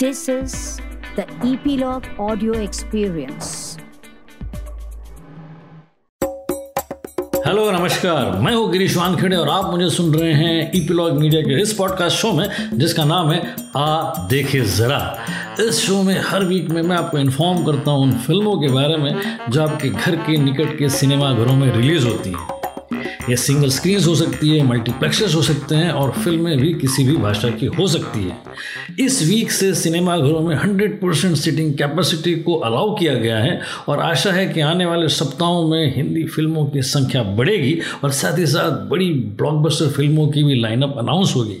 This is the Epilogue Audio Experience. Hello नमस्कार मैं हूँ गिरीश वानखेड़े और आप मुझे सुन रहे हैं ईपीलॉग मीडिया के इस पॉडकास्ट शो में, जिसका नाम है आ देखे ज़रा। इस शो में हर वीक में मैं आपको इन्फॉर्म करता हूँ उन फ़िल्मों के बारे में जो आपके घर के निकट के सिनेमा घरों में रिलीज़ होती हैं। ये सिंगल स्क्रीन हो सकती है मल्टीप्लेक्सेस हो सकते हैं और फ़िल्में भी किसी भी भाषा की हो सकती है। इस वीक से सिनेमा घरों में 100 परसेंट सीटिंग कैपेसिटी को अलाउ किया गया है और आशा है कि आने वाले सप्ताहों में हिंदी फ़िल्मों की संख्या बढ़ेगी और साथ ही साथ बड़ी ब्लॉकबस्टर फ़िल्मों की भी लाइनअप अनाउंस होगी।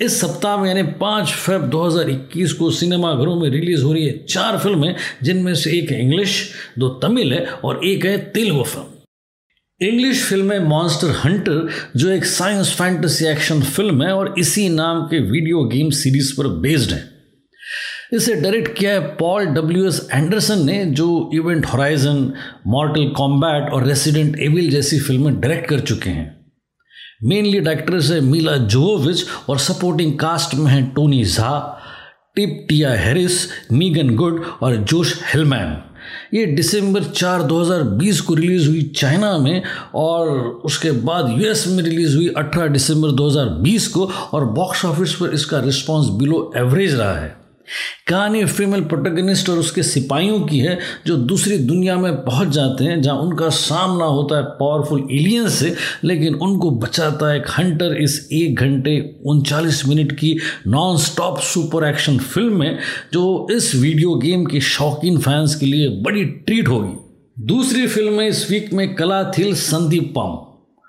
इस सप्ताह में यानी पाँच फेब 2021 को सिनेमा घरों में रिलीज़ हो रही है चार फ़िल्में जिनमें से एक इंग्लिश दो तमिल है और एक है तेलुगु फ़िल्म इंग्लिश फ़िल्म है मॉन्स्टर हंटर जो एक साइंस फैंटेसी एक्शन फ़िल्म है और इसी नाम के वीडियो गेम सीरीज़ पर बेस्ड है। इसे डायरेक्ट किया है पॉल डब्ल्यू एस एंडरसन ने, जो इवेंट हॉराइजन मॉर्टल कॉम्बैट और रेसिडेंट एविल जैसी फ़िल्में डायरेक्ट कर चुके हैं। मेनली डायरेक्टर्स है मीला जोविच और सपोर्टिंग कास्ट में है Tony Jaa Tip T I Harris Meagan Good और जोश हेलमैन ये दिसंबर 4 2020 को रिलीज़ हुई चाइना में और उसके बाद यूएस में रिलीज़ हुई 18 दिसंबर 2020 को और बॉक्स ऑफ़िस पर इसका रिस्पांस बिलो एवरेज रहा है। कहानी फीमेल प्रोटेगनिस्ट और उसके सिपाहियों की है, जो दूसरी दुनिया में पहुँच जाते हैं, जहाँ उनका सामना होता है पावरफुल एलियंस से, लेकिन उनको बचाता है एक हंटर इस एक घंटे उनचालीस मिनट की non stop super action film में, जो इस वीडियो गेम के शौकीन फैंस के लिए बड़ी ट्रीट होगी। दूसरी फ़िल्म है इस वीक में कला थिल संदीप पम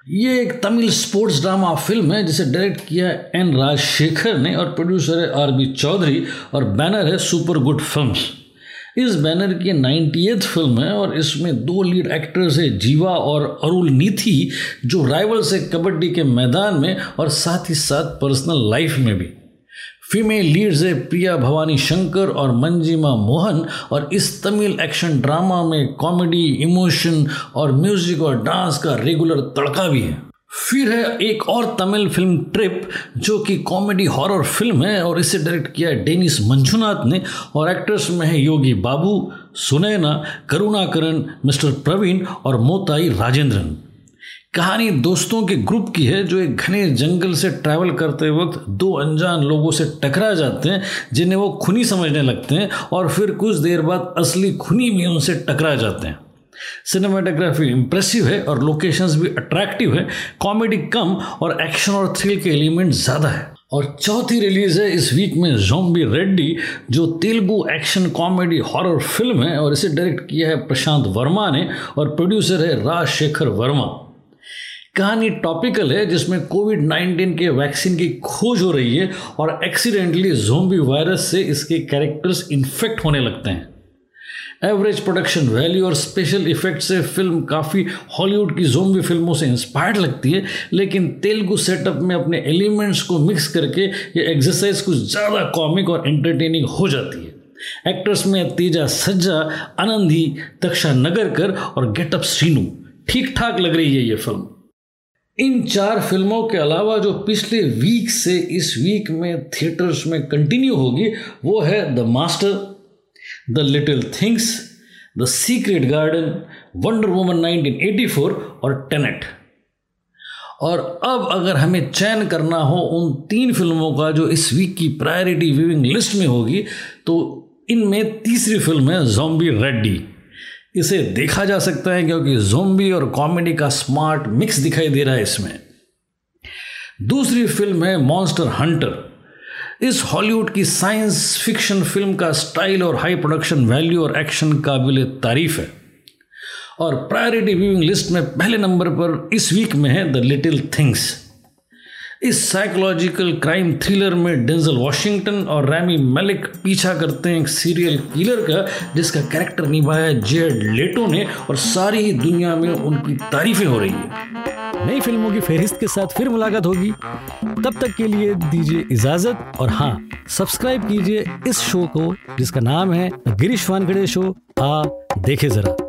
ये एक तमिल स्पोर्ट्स ड्रामा फ़िल्म है, जिसे डायरेक्ट किया है एन राजशेखर ने और प्रोड्यूसर है आर बी चौधरी और बैनर है सुपर गुड फ़िल्म इस बैनर की नाइन्टी फ़िल्म है और इसमें दो लीड एक्टर्स है, जीवा और अरुल नीथी, जो राइवल्स है कबड्डी के मैदान में और साथ ही साथ पर्सनल लाइफ में भी। फीमेल लीड्स है प्रिया भवानी शंकर और मंजिमा मोहन, और इस तमिल एक्शन ड्रामा में कॉमेडी, इमोशन और म्यूज़िक और डांस का रेगुलर तड़का भी है। फिर है एक और तमिल फ़िल्म ट्रिप, जो कि कॉमेडी हॉरर फ़िल्म है, और इसे डायरेक्ट किया है डेनिस मंजुनाथ ने, और एक्टर्स में है योगी बाबू, सुनैना, करुणाकरण, मिस्टर प्रवीण और मोताई राजेंद्रन। कहानी दोस्तों के ग्रुप की है जो एक घने जंगल से ट्रैवल करते वक्त दो अनजान लोगों से टकरा जाते हैं, जिन्हें वो खुनी समझने लगते हैं और फिर कुछ देर बाद असली खुनी भी उनसे टकरा जाते हैं। सिनेमाटोग्राफी इंप्रेसिव है और लोकेशंस भी अट्रैक्टिव है कॉमेडी कम और एक्शन और थ्रिल के एलिमेंट ज़्यादा है। और चौथी रिलीज़ है इस वीक में जोम्बी रेड्डी जो Telugu action comedy horror film है और इसे डायरेक्ट किया है प्रशांत वर्मा ने और प्रोड्यूसर है राजशेखर वर्मा। कहानी टॉपिकल है जिसमें कोविड 19 के वैक्सीन की खोज हो रही है और एक्सीडेंटली जोम्बी वायरस से इसके कैरेक्टर्स इन्फेक्ट होने लगते हैं। एवरेज प्रोडक्शन वैल्यू और स्पेशल इफ़ेक्ट से फ़िल्म काफ़ी हॉलीवुड की जोम्बी फ़िल्मों से इंस्पायर्ड लगती है, लेकिन तेलुगु सेटअप में अपने एलिमेंट्स को मिक्स करके ये एक्सरसाइज कुछ ज़्यादा कॉमिक और एंटरटेनिंग हो जाती है। एक्टर्स में तेजा सज्जा, आनंदी दक्षा नगरकर और गेटअप सीनू ठीक ठाक लग रही है ये फ़िल्म इन चार फ़िल्मों के अलावा जो पिछले वीक से इस वीक में थिएटर्स में कंटिन्यू होगी, वो है the master the little things the secret garden wonder woman 1984 और टेनेट और अब अगर हमें चयन करना हो उन तीन फ़िल्मों का जो इस वीक की प्रायोरिटी व्यूइंग लिस्ट में होगी तो इनमें तीसरी फ़िल्म है जॉम्बी रेड्डी इसे देखा जा सकता है क्योंकि जोम्बी और कॉमेडी का स्मार्ट मिक्स दिखाई दे रहा है इसमें। दूसरी फ़िल्म है मॉन्स्टर हंटर इस हॉलीवुड की साइंस फिक्शन फ़िल्म का स्टाइल और हाई प्रोडक्शन वैल्यू और एक्शन काबिल तारीफ़ है। और प्रायोरिटी व्यूइंग लिस्ट में पहले नंबर पर इस वीक में है द लिटिल थिंग्स इस साइकोलॉजिकल क्राइम थ्रिलर में डेंजल वॉशिंगटन और रैमी मलिक पीछा करते हैं एक सीरियल किलर का, जिसका कैरेक्टर निभाया जेड लेटो ने और सारी ही दुनिया में उनकी तारीफें हो रही है। नई फ़िल्मों की फहरिस्त के साथ फिर मुलाकात होगी। तब तक के लिए दीजिए इजाज़त और हाँ सब्सक्राइब कीजिए इस शो को, जिसका नाम है गिरीश वानखड़े शो। आ देखे जरा।